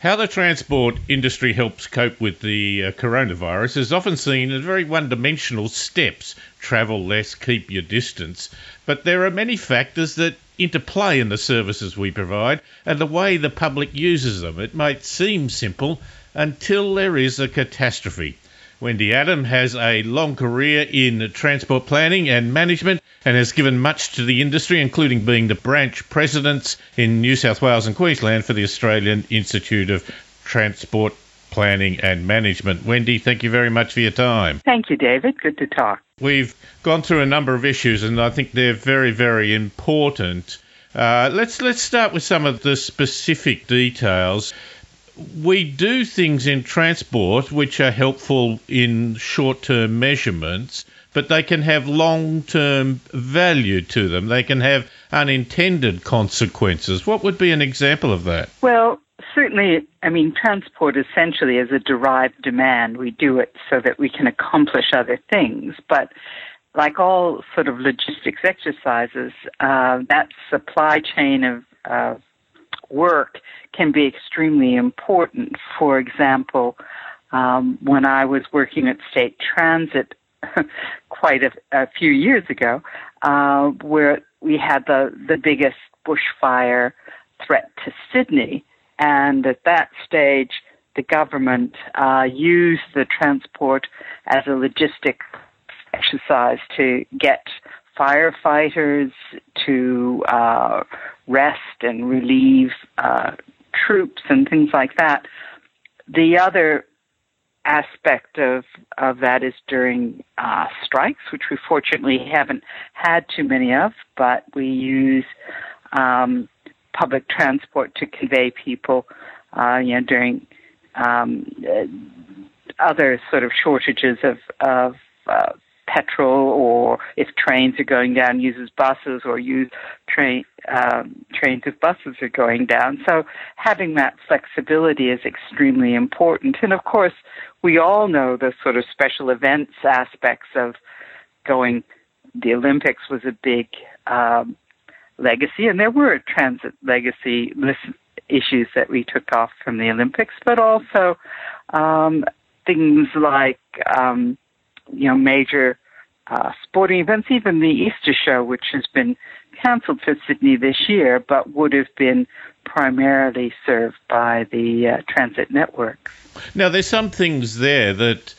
How the transport industry helps cope with the uh, coronavirus is often seen as very one dimensional steps travel less, keep your distance. But there are many factors that interplay in the services we provide and the way the public uses them. It might seem simple until there is a catastrophe. Wendy Adam has a long career in transport planning and management and has given much to the industry, including being the branch president in New South Wales and Queensland for the Australian Institute of Transport Planning and Management. Wendy, thank you very much for your time. Thank you, David. Good to talk. We've gone through a number of issues, and I think they're very, very important. Uh, let's let's start with some of the specific details we do things in transport which are helpful in short term measurements, but they can have long term value to them. They can have unintended consequences. What would be an example of that? Well, certainly, I mean, transport essentially is a derived demand. We do it so that we can accomplish other things. But like all sort of logistics exercises, uh, that supply chain of, of work can be extremely important. For example, um, when I was working at State Transit quite a, a, few years ago, uh, where we had the, the biggest bushfire threat to Sydney. And at that stage, the government uh, used the transport as a logistic exercise to get firefighters to uh, rest and relieve uh, troops and things like that. The other aspect of, of that is during uh, strikes, which we fortunately haven't had too many of, but we use um, public transport to convey people, uh, you know, during um, uh, other sort of shortages of, of uh, petrol or if trains are going down, uses buses or use train um, trains if buses are going down. So having that flexibility is extremely important. And of course, we all know the sort of special events aspects of going. The Olympics was a big um, legacy, and there were transit legacy issues that we took off from the Olympics, but also um, things like um, you know, major uh, sporting events, even the Easter show, which has been cancelled for Sydney this year, but would have been primarily served by the uh, transit network. Now, there's some things there that,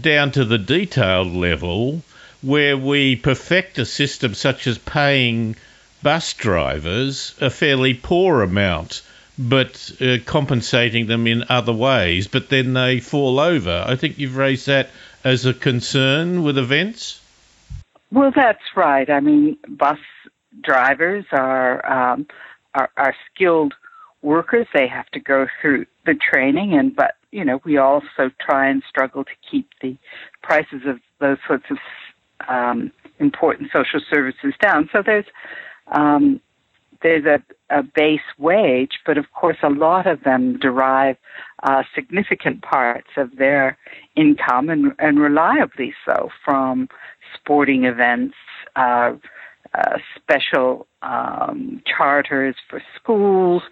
down to the detailed level, where we perfect a system such as paying bus drivers a fairly poor amount but uh, compensating them in other ways, but then they fall over. I think you've raised that as a concern with events? Well, that's right. I mean, bus drivers are um, are, are skilled workers. They have to go through the training, and but you know, we also try and struggle to keep the prices of those sorts of um, important social services down. So there's um, there's a, a base wage, but of course, a lot of them derive uh, significant parts of their income and, and reliably so from sporting events, uh, uh, special um, charters for schools,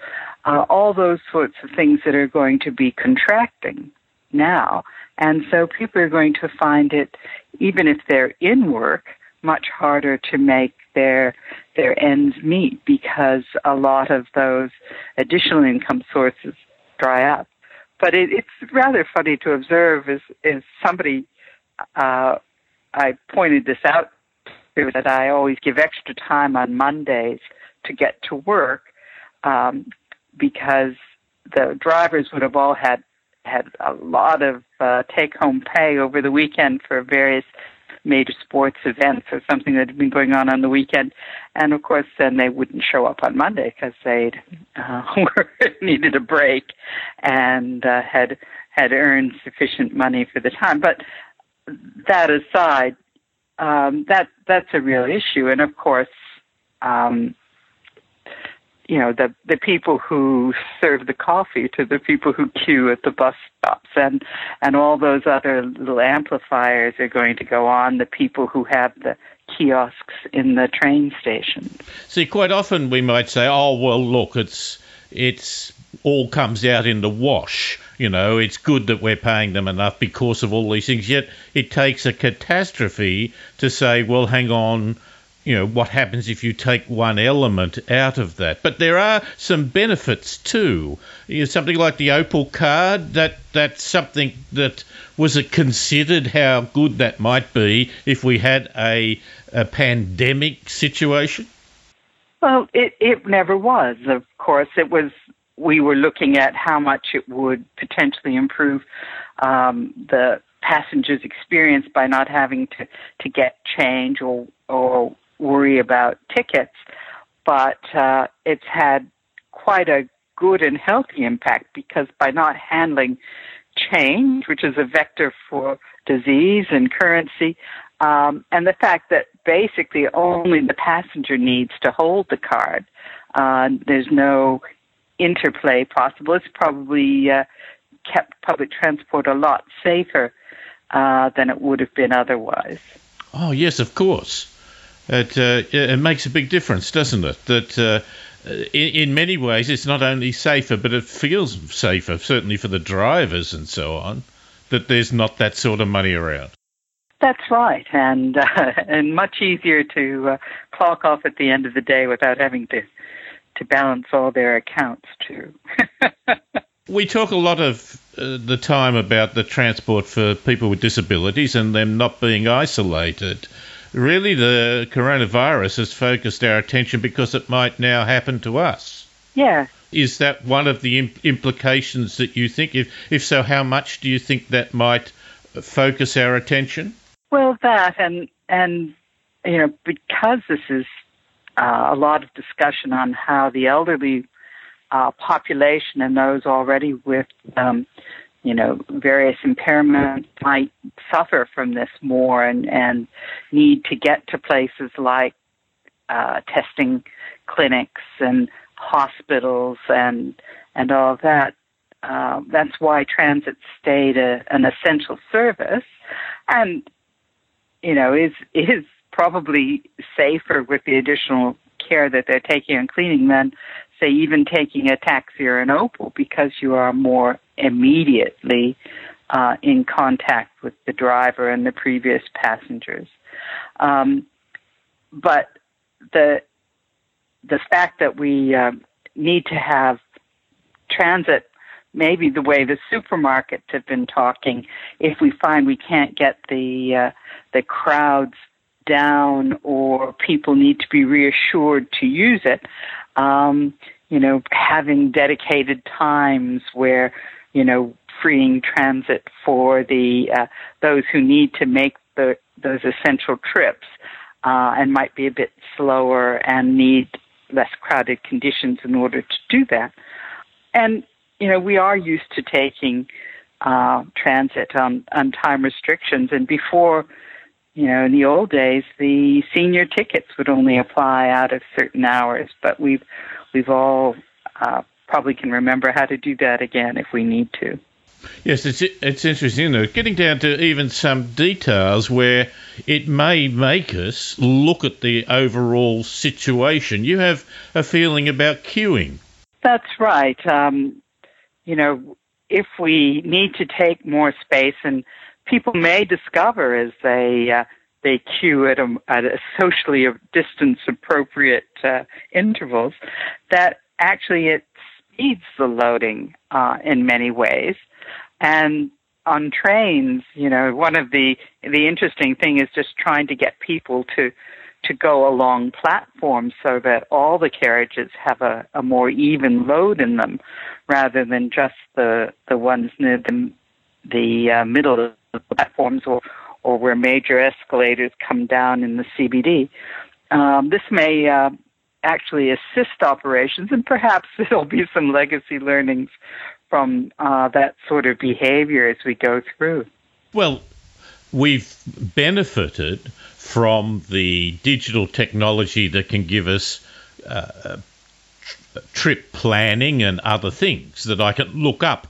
uh, all those sorts of things that are going to be contracting now. And so people are going to find it, even if they're in work, much harder to make their their ends meet because a lot of those additional income sources dry up. But it, it's rather funny to observe is is somebody uh, I pointed this out to that I always give extra time on Mondays to get to work um, because the drivers would have all had had a lot of uh, take home pay over the weekend for various major sports events or something that had been going on on the weekend. And of course, then they wouldn't show up on Monday because they uh, needed a break and uh, had had earned sufficient money for the time. But that aside, um, that that's a real issue. And of course, um, you know the the people who serve the coffee to the people who queue at the bus stops and and all those other little amplifiers are going to go on the people who have the kiosks in the train stations see quite often we might say oh well look it's it's all comes out in the wash. You know, it's good that we're paying them enough because of all these things. Yet it takes a catastrophe to say, well, hang on, you know, what happens if you take one element out of that? But there are some benefits too. You know, something like the Opal card, that that's something that was considered how good that might be if we had a, a pandemic situation? Well, it, it never was. Of course, it was. We were looking at how much it would potentially improve um, the passenger's experience by not having to, to get change or or worry about tickets, but uh, it's had quite a good and healthy impact because by not handling change, which is a vector for disease and currency, um, and the fact that basically only the passenger needs to hold the card, uh, there's no interplay possible. It's probably uh, kept public transport a lot safer uh, than it would have been otherwise. Oh yes, of course. It, uh, it makes a big difference, doesn't it? That uh, in, in, many ways it's not only safer, but it feels safer, certainly for the drivers and so on, that there's not that sort of money around. That's right, and uh, and much easier to uh, clock off at the end of the day without having to to balance all their accounts too. we talk a lot of uh, the time about the transport for people with disabilities and them not being isolated really the coronavirus has focused our attention because it might now happen to us. Yeah. Is that one of the implications that you think? If, if so, how much do you think that might focus our attention? Well, that and and you know because this is uh, a lot of discussion on how the elderly uh, population and those already with um, you know, various impairments might suffer from this more and, and need to get to places like uh, testing clinics and hospitals and and all of that. Uh, that's why transit stayed a, an essential service, and you know is is probably safer with the additional care that they're taking and cleaning than say even taking a taxi or an Opal because you are more immediately uh, in contact with the driver and the previous passengers. Um, but the the fact that we uh, need to have transit, maybe the way the supermarkets have been talking, if we find we can't get the uh, the crowds down or people need to be reassured to use it, um, you know, having dedicated times where, you know, freeing transit for the uh, those who need to make the those essential trips uh, and might be a bit slower and need less crowded conditions in order to do that. And you know, we are used to taking uh, transit on on time restrictions, and before you know, in the old days, the senior tickets would only apply out of certain hours, but we've we've all uh, probably can remember how to do that again if we need to. Yes, it's it's interesting though, getting down to even some details where it may make us look at the overall situation. You have a feeling about queuing. That's right. Um, you know, if we need to take more space and people may discover as they uh, they queue at a, at a socially distance appropriate uh, intervals that actually it speeds the loading uh, in many ways. And on trains you know one of the the interesting thing is just trying to get people to to go along platforms so that all the carriages have a, a more even load in them rather than just the the ones near the the uh, middle platforms or, or where major escalators come down in the CBD. Um, this may uh, actually assist operations, and perhaps there'll be some legacy learnings from uh, that sort of behavior as we go through. Well, we've benefited from the digital technology that can give us uh, trip planning and other things that I can look up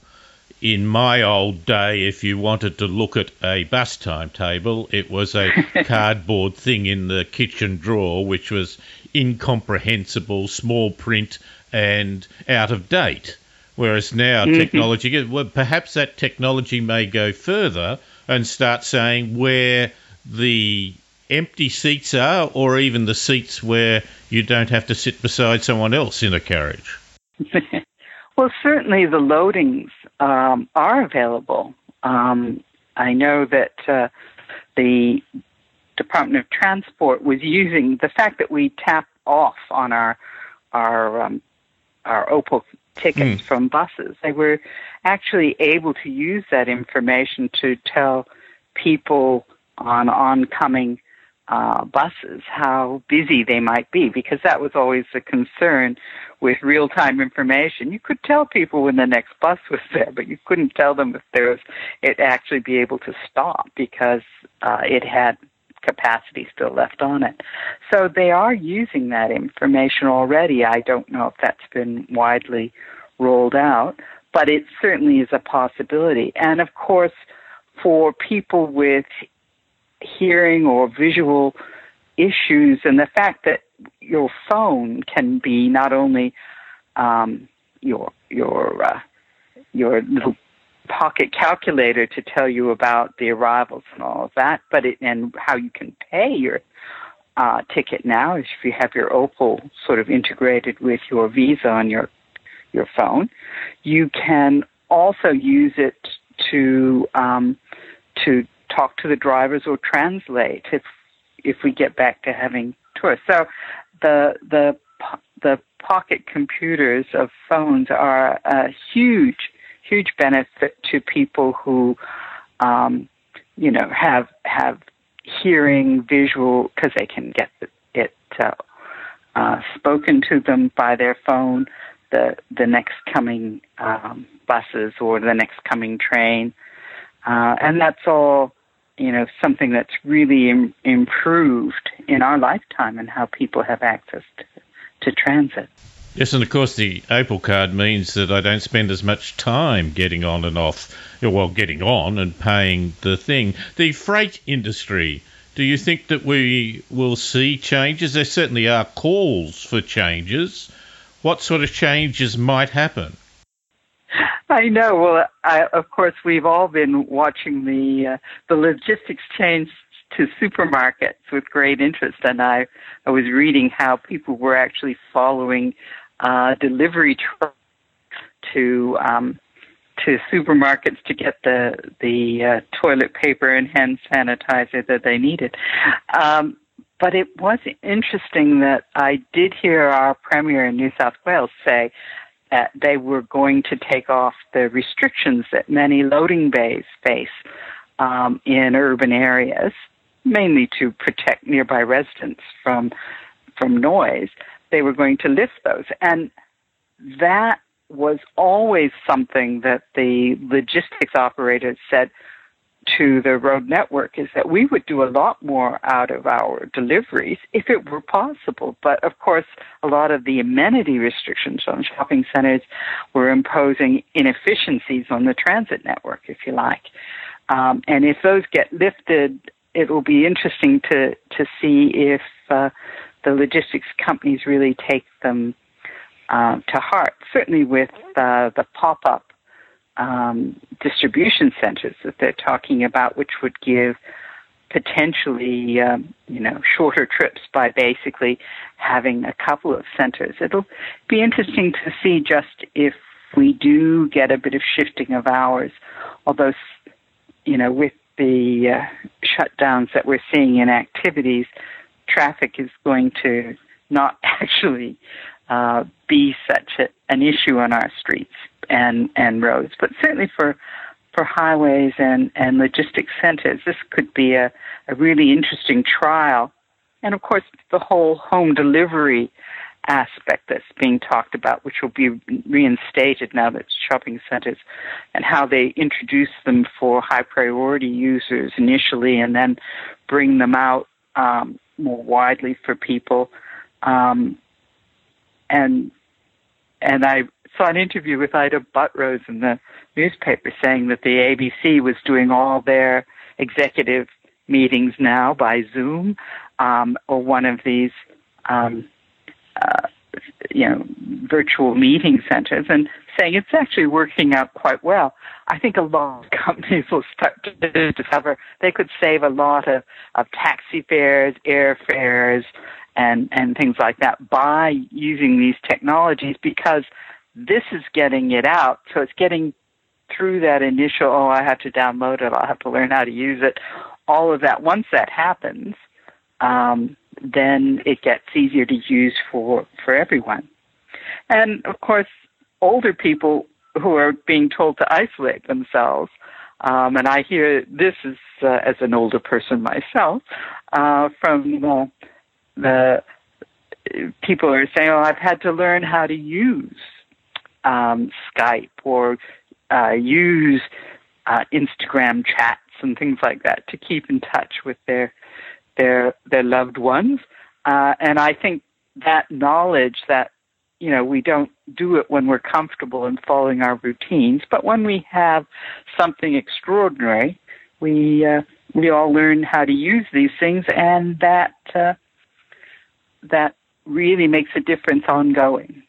in my old day, if you wanted to look at a bus timetable, it was a cardboard thing in the kitchen drawer, which was incomprehensible, small print, and out of date. Whereas now mm-hmm. technology, well, perhaps that technology may go further and start saying where the empty seats are, or even the seats where you don't have to sit beside someone else in a carriage. well, certainly the loadings um, are available. Um, I know that uh, the Department of Transport was using the fact that we tap off on our our um, our Opal tickets mm. from buses. They were actually able to use that information to tell people on oncoming uh, buses how busy they might be because that was always a concern with real time information. You could tell people when the next bus was there, but you couldn't tell them if there was it actually be able to stop because uh, it had capacity still left on it. So they are using that information already. I don't know if that's been widely rolled out, but it certainly is a possibility. And of course, for people with hearing or visual issues, and the fact that your phone can be not only um, your your uh, your little pocket calculator to tell you about the arrivals and all of that, but it, and how you can pay your uh, ticket now is if you have your Opal sort of integrated with your Visa on your your phone. You can also use it to um, to talk to the drivers or translate if if we get back to having tours. So the the the pocket computers of phones are a huge huge benefit to people who, um, you know, have have hearing, visual, because they can get it uh, uh, spoken to them by their phone. The the next coming um, buses or the next coming train, uh, and that's all you know something that's really Im- improved in our lifetime and how people have access to, to transit. Yes, and of course the Opal card means that I don't spend as much time getting on and off, uh, well, getting on and paying the thing. The freight industry, do you think that we will see changes? There certainly are calls for changes. What sort of changes might happen? I know. Well, I, of course, we've all been watching the uh, the logistics change to supermarkets with great interest, and I I was reading how people were actually following uh, delivery trucks to um, to supermarkets to get the the uh, toilet paper and hand sanitizer that they needed. Um, but it was interesting that I did hear our premier in New South Wales say that they were going to take off the restrictions that many loading bays face um, in urban areas, mainly to protect nearby residents from from noise they were going to lift those. And that was always something that the logistics operators said to the road network is that we would do a lot more out of our deliveries if it were possible. But of course, a lot of the amenity restrictions on shopping centers were imposing inefficiencies on the transit network, if you like. Um, and if those get lifted, it will be interesting to to see if uh, the logistics companies really take them uh, to heart. Certainly with uh, the pop up um, distribution centers that they're talking about, which would give potentially um, you know shorter trips by basically having a couple of centers. It'll be interesting to see just if we do get a bit of shifting of hours, although you know with the uh, shutdowns that we're seeing in activities, traffic is going to not actually uh, be such a, an issue on our streets and, and roads. But certainly for for highways and, and logistics centers, this could be a, a really interesting trial. And of course, the whole home delivery aspect that's being talked about, which will be reinstated now that shopping centers and how they introduce them for high priority users initially and then bring them out um, more widely for people. Um, and and I saw an interview with Ita Buttrose in the newspaper saying that the ABC was doing all their executive meetings now by Zoom um, or one of these um, uh, you know, virtual meeting centers and saying it's actually working out quite well. I think a lot of companies will start to discover they could save a lot of, of taxi fares, airfares, and, and things like that by using these technologies because this is getting it out. So it's getting through that initial, oh, I have to download it, I'll have to learn how to use it, all of that. Once that happens, um, then it gets easier to use for, for everyone. And of course, older people who are being told to isolate themselves, um, and I hear this as, uh, as an older person myself, uh, from uh, the people who are saying, "Oh, I've had to learn how to use um, Skype or uh, use uh, Instagram chats and things like that to keep in touch with their their their loved ones." Uh, and I think that knowledge that you know we don't do it when we're comfortable and following our routines, but when we have something extraordinary, we uh, we all learn how to use these things, and that uh, that really makes a difference ongoing.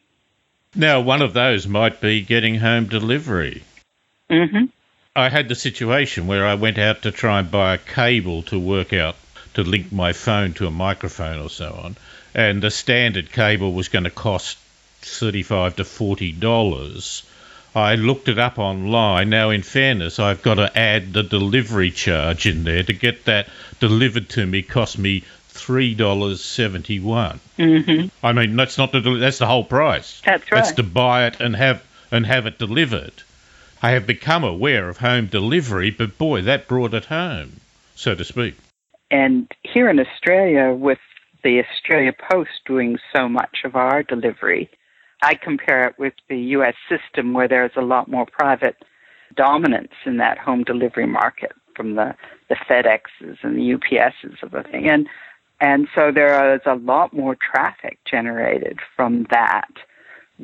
Now, one of those might be getting home delivery. Mm-hmm. I had the situation where I went out to try and buy a cable to work out to link my phone to a microphone or so on, and the standard cable was going to cost thirty-five to forty dollars. I looked it up online. Now, in fairness, I've got to add the delivery charge in there to get that delivered to me. Cost me three dollars seventy one. Mm-hmm. I mean, that's not the that's the whole price. That's right. That's to buy it and have and have it delivered. I have become aware of home delivery, but boy, that brought it home, so to speak. And here in Australia, with the Australia Post doing so much of our delivery, I compare it with the U.S. system where there's a lot more private dominance in that home delivery market from the, the FedExes and the UPSs of the thing. And and so there is a lot more traffic generated from that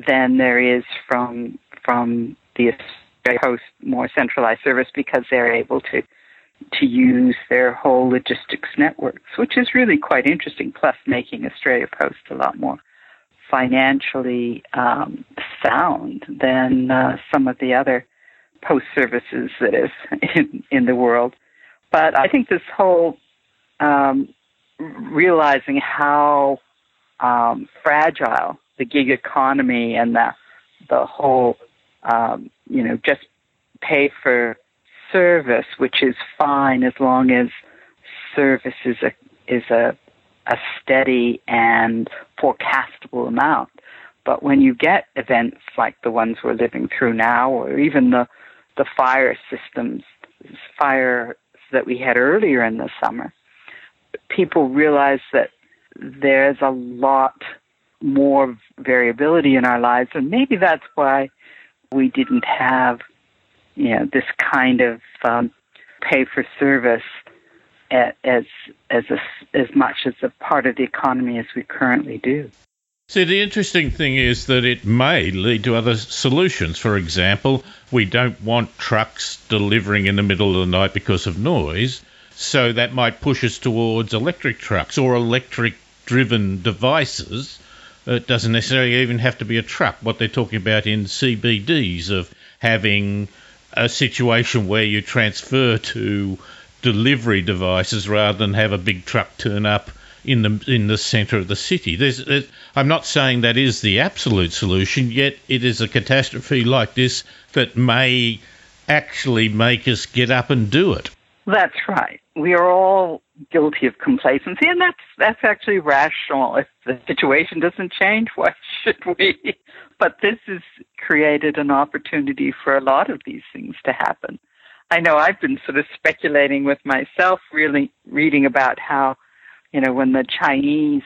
than there is from from the Post more centralized service because they're able to to use their whole logistics networks, which is really quite interesting. Plus, making Australia Post a lot more financially um, sound than uh, some of the other post services that is in, in the world. But I think this whole um, realizing how um, fragile the gig economy and the the whole um, you know just pay for service, which is fine as long as service is a is a a steady and forecastable amount. But when you get events like the ones we're living through now, or even the the fire systems, fires that we had earlier in the summer, people realize that there's a lot more variability in our lives, and maybe that's why we didn't have, you know, this kind of um, pay for service as as a, as much as a part of the economy as we currently do. See, the interesting thing is that it may lead to other solutions. For example, we don't want trucks delivering in the middle of the night because of noise. So that might push us towards electric trucks or electric driven devices. It doesn't necessarily even have to be a truck. What they're talking about in CBDs of having a situation where you transfer to delivery devices rather than have a big truck turn up in the in the centre of the city. There's, I'm not saying that is the absolute solution, yet it is a catastrophe like this that may actually make us get up and do it. That's right. We are all guilty of complacency, and that's that's actually rational. If the situation doesn't change, why should we? But this has created an opportunity for a lot of these things to happen. I know I've been sort of speculating with myself, really reading about how, you know, when the Chinese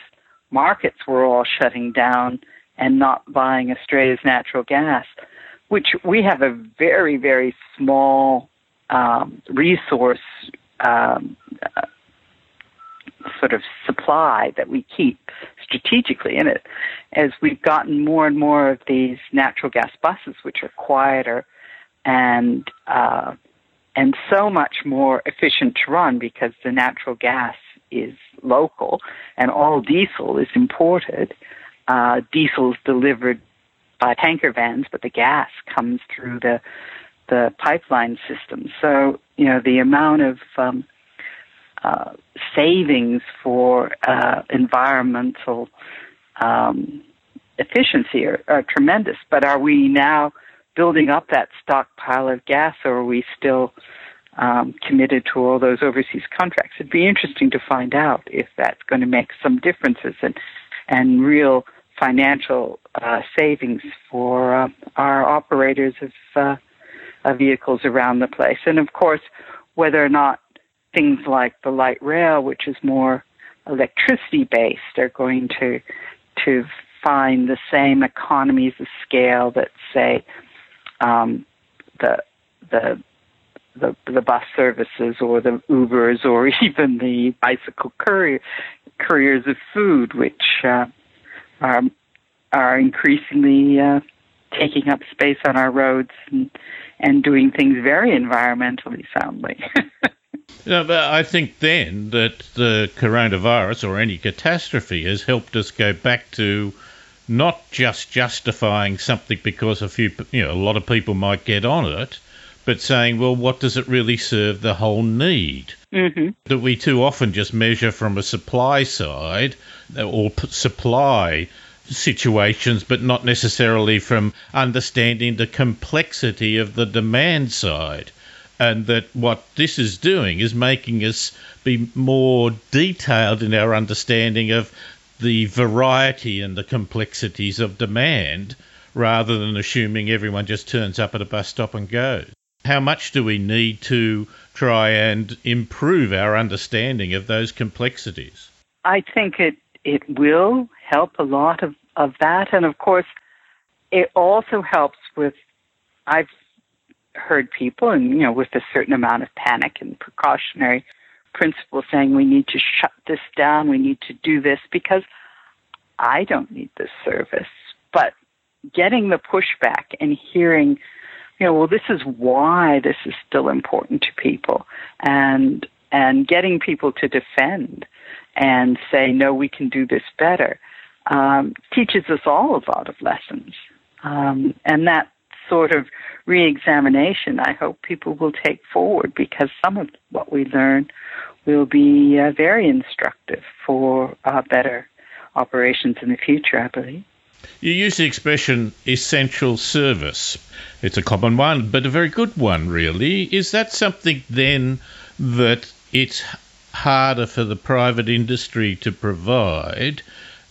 markets were all shutting down and not buying Australia's natural gas, which we have a very, very small um, resource um, uh, sort of supply that we keep strategically in it. As we've gotten more and more of these natural gas buses, which are quieter and uh, and so much more efficient to run because the natural gas is local and all diesel is imported. uh, diesel's delivered by tanker vans, but the gas comes through the the pipeline system. So you know the amount of um, uh, savings for uh, environmental um, efficiency are, are, tremendous. But are we now building up that stockpile of gas, or are we still um, committed to all those overseas contracts? It'd be interesting to find out if that's going to make some differences and and real financial uh, savings for uh, our operators of, uh, vehicles around the place. And of course, whether or not things like the light rail, which is more electricity based, are going to to find the same economies of scale that say um, the the the the bus services or the Ubers or even the bicycle courier couriers of food, which uh, are are increasingly uh, taking up space on our roads and, and doing things very environmentally soundly. No, but I think then that the coronavirus or any catastrophe has helped us go back to not just justifying something because a few, you know, a lot of people might get on it, but saying, well, what does it really serve the whole need? Mm-hmm. That we too often just measure from a supply side or supply situations, but not necessarily from understanding the complexity of the demand side and that what this is doing is making us be more detailed in our understanding of the variety and the complexities of demand rather than assuming everyone just turns up at a bus stop and goes. How much do we need to try and improve our understanding of those complexities? I think it, it will help a lot of, of that. And of course, it also helps with, I've heard people, and you know, with a certain amount of panic and precautionary principle, saying we need to shut this down, we need to do this because I don't need this service. But getting the pushback and hearing, you know, well, this is why this is still important to people, and and getting people to defend and say, no, we can do this better, um, teaches us all a lot of lessons. Um, and that sort of re-examination I hope people will take forward because some of what we learn will be uh, very instructive for uh, better operations in the future, I believe. You use the expression essential service. It's a common one, but a very good one, really. Is that something then that it's harder for the private industry to provide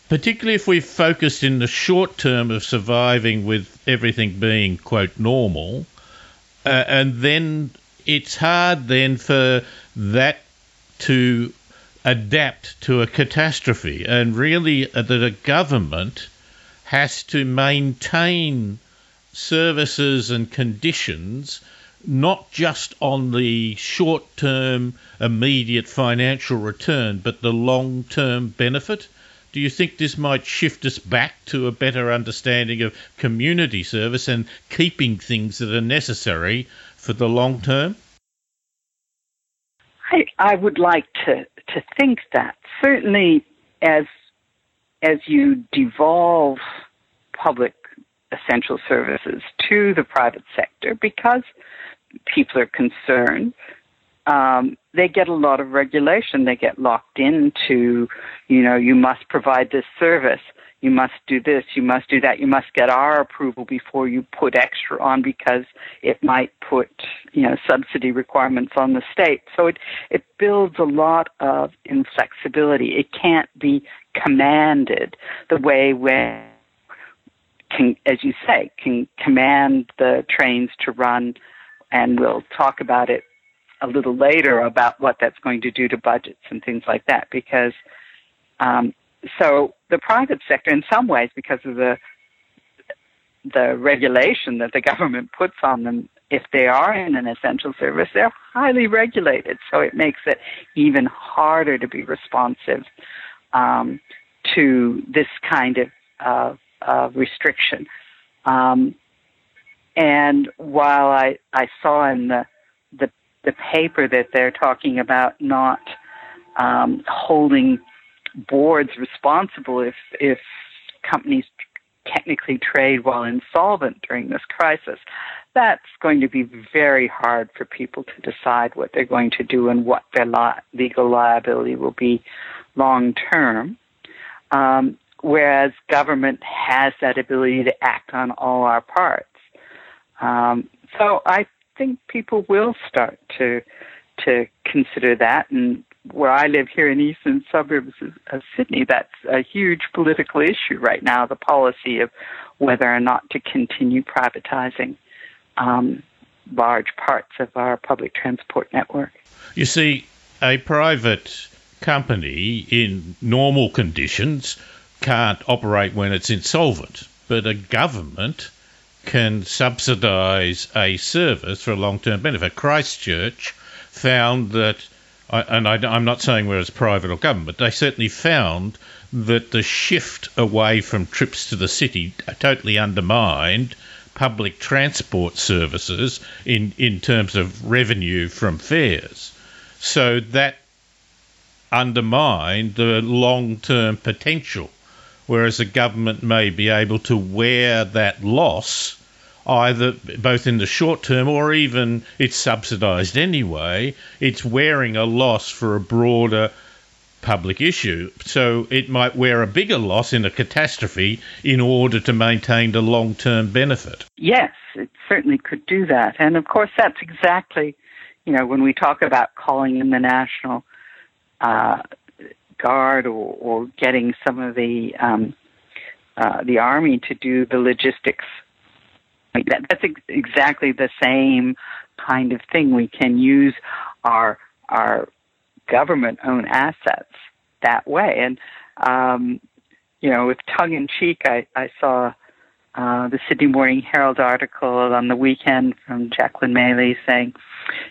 particularly if we've focused in the short term of surviving with everything being quote normal, uh, and then it's hard then for that to adapt to a catastrophe, and really uh, that a government has to maintain services and conditions not just on the short term immediate financial return, but the long term benefit do you think this might shift us back to a better understanding of community service and keeping things that are necessary for the long term? I, I would like to, to think that. Certainly, as, as you devolve public essential services to the private sector, because people are concerned um, they get a lot of regulation. They get locked into, you know, you must provide this service. You must do this. You must do that. You must get our approval before you put extra on because it might put, you know, subsidy requirements on the state. So it, it builds a lot of inflexibility. It can't be commanded the way when can, as you say, can command the trains to run, and we'll talk about it a little later about what that's going to do to budgets and things like that. Because um, so the private sector, in some ways, because of the the regulation that the government puts on them, if they are in an essential service, they're highly regulated. So it makes it even harder to be responsive um, to this kind of uh, uh, restriction. Um, and while I, I saw in the the paper that they're talking about not um, holding boards responsible if if companies technically trade while insolvent during this crisis. That's going to be very hard for people to decide what they're going to do and what their li- legal liability will be long term. Um, whereas government has that ability to act on all our parts. Um, so I think people will start to to consider that, and where I live here in eastern suburbs of Sydney, that's a huge political issue right now. The policy of whether or not to continue privatizing um, large parts of our public transport network. You see, a private company in normal conditions can't operate when it's insolvent, but a government can subsidise a service for a long term benefit. Christchurch found that, and I, am not saying whether it's private or government, but they certainly found that the shift away from trips to the city totally undermined public transport services in, in terms of revenue from fares. So that undermined the long term potential whereas the government may be able to wear that loss either both in the short term or even it's subsidised anyway. It's wearing a loss for a broader public issue. So it might wear a bigger loss in a catastrophe in order to maintain the long term benefit. Yes, it certainly could do that. And of course, that's exactly, you know, when we talk about calling in the National uh, Guard or, or getting some of the um, uh, the army to do the logistics. That, that's ex- exactly the same kind of thing. We can use our our government-owned assets that way. And um, you know, with tongue in cheek, I, I saw uh, the Sydney Morning Herald article on the weekend from Jacqueline Maley saying,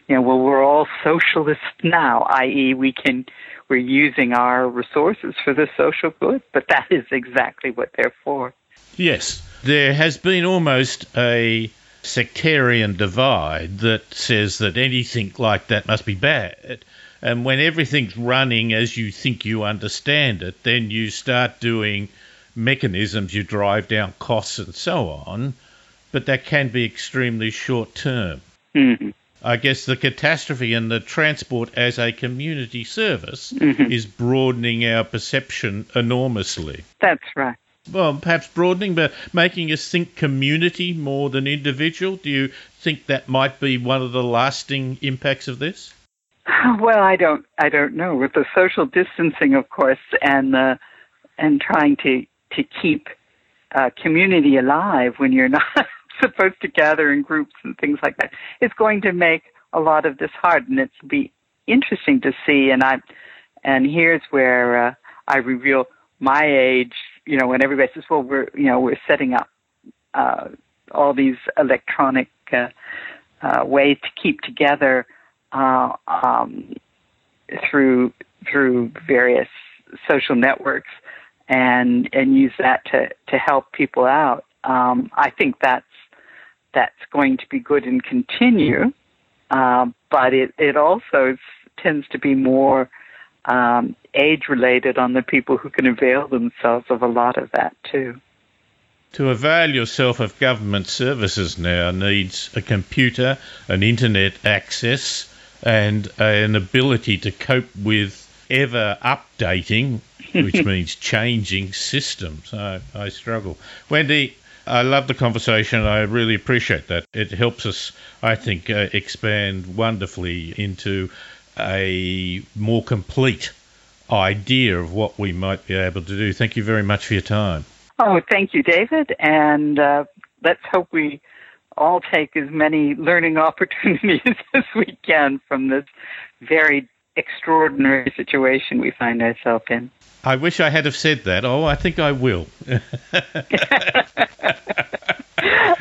you know, well, we're all socialists now, i.e., we can we're using our resources for the social good, but that is exactly what they're for. Yes, there has been almost a sectarian divide that says that anything like that must be bad. And when everything's running as you think you understand it, then you start doing mechanisms, you drive down costs and so on, but that can be extremely short term. Mm-hmm. I guess the catastrophe and the transport as a community service mm-hmm. is broadening our perception enormously. That's right. Well, perhaps broadening, but making us think community more than individual. Do you think that might be one of the lasting impacts of this? Well, I don't. I don't know. With the social distancing, of course, and and trying to to keep uh, community alive when you're not supposed to gather in groups and things like that. It's going to make a lot of this hard, and it's be interesting to see. And I, and here's where uh, I reveal my age. You know, when everybody says, "Well, we're you know we're setting up uh, all these electronic uh, uh, ways to keep together uh, um, through through various social networks." and and use that to to help people out. Um, I think that's that's going to be good and continue, uh, but it it also tends to be more um, age related on the people who can avail themselves of a lot of that too. To avail yourself of government services now needs a computer, an internet access, and an ability to cope with ever updating, which means changing systems. I, I struggle. Wendy, I love the conversation. I really appreciate that. It helps us, I think, uh, expand wonderfully into a more complete idea of what we might be able to do. Thank you very much for your time. Oh, thank you, David. And uh, let's hope we all take as many learning opportunities as we can from this very extraordinary situation we find ourselves in. I wish I had have said that. Oh, I think I will.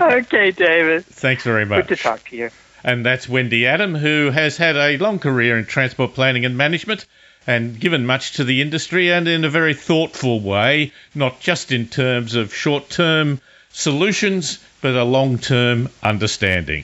okay, David. Thanks very much. Good to talk to you. And that's Wendy Adam, who has had a long career in transport planning and management and given much to the industry and in a very thoughtful way, not just in terms of short term solutions, but a long term understanding.